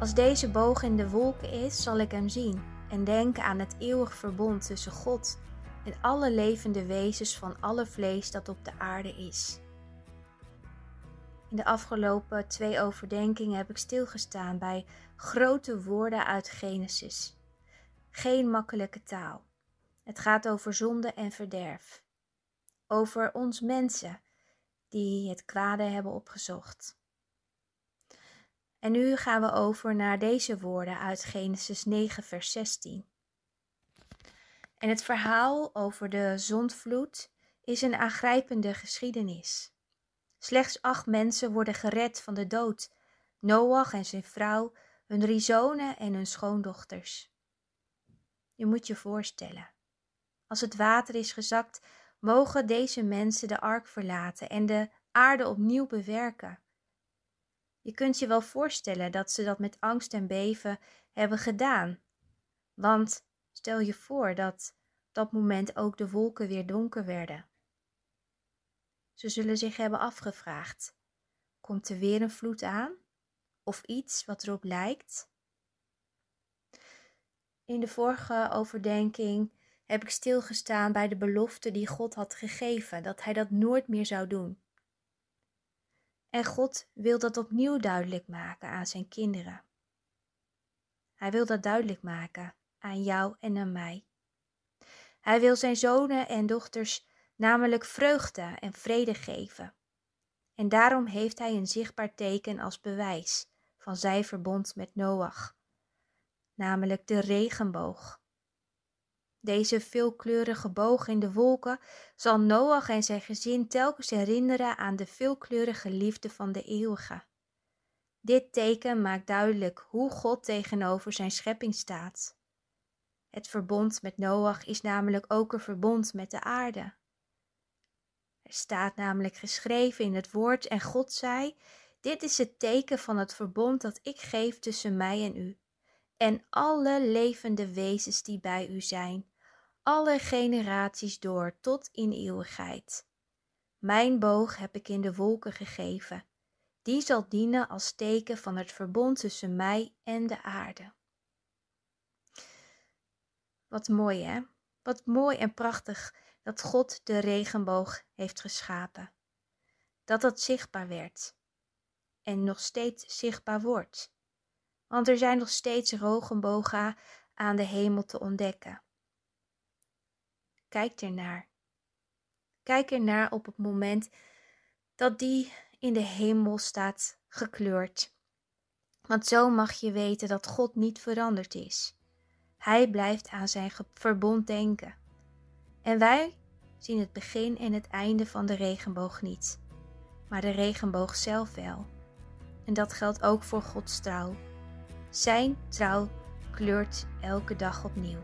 Als deze boog in de wolken is, zal ik hem zien en denken aan het eeuwig verbond tussen God en alle levende wezens van alle vlees dat op de aarde is. In de afgelopen twee overdenkingen heb ik stilgestaan bij grote woorden uit Genesis. Geen makkelijke taal. Het gaat over zonde en verderf. Over ons mensen die het kwade hebben opgezocht. En nu gaan we over naar deze woorden uit Genesis 9, vers 16. En het verhaal over de zondvloed is een aangrijpende geschiedenis. Slechts acht mensen worden gered van de dood: Noach en zijn vrouw, hun drie zonen en hun schoondochters. Je moet je voorstellen. Als het water is gezakt, mogen deze mensen de ark verlaten en de aarde opnieuw bewerken. Je kunt je wel voorstellen dat ze dat met angst en beven hebben gedaan. Want stel je voor dat op dat moment ook de wolken weer donker werden. Ze zullen zich hebben afgevraagd: komt er weer een vloed aan? Of iets wat erop lijkt? In de vorige overdenking heb ik stilgestaan bij de belofte die God had gegeven, dat Hij dat nooit meer zou doen. En God wil dat opnieuw duidelijk maken aan zijn kinderen. Hij wil dat duidelijk maken aan jou en aan mij. Hij wil zijn zonen en dochters namelijk vreugde en vrede geven. En daarom heeft hij een zichtbaar teken als bewijs van zijn verbond met Noach, namelijk de regenboog. Deze veelkleurige boog in de wolken zal Noach en zijn gezin telkens herinneren aan de veelkleurige liefde van de eeuwige. Dit teken maakt duidelijk hoe God tegenover zijn schepping staat. Het verbond met Noach is namelijk ook een verbond met de aarde. Er staat namelijk geschreven in het woord en God zei: Dit is het teken van het verbond dat ik geef tussen mij en u en alle levende wezens die bij u zijn, alle generaties door tot in eeuwigheid. Mijn boog heb ik in de wolken gegeven. Die zal dienen als teken van het verbond tussen mij en de aarde. Wat mooi hè? Wat mooi en prachtig dat God de regenboog heeft geschapen. Dat dat zichtbaar werd en nog steeds zichtbaar wordt. Want er zijn nog steeds regenbogen aan de hemel te ontdekken. Kijk ernaar. Kijk ernaar op het moment dat die in de hemel staat gekleurd. Want zo mag je weten dat God niet veranderd is. Hij blijft aan zijn verbond denken. En wij zien het begin en het einde van de regenboog niet, maar de regenboog zelf wel. En dat geldt ook voor Gods trouw. Zijn trouw kleurt elke dag opnieuw.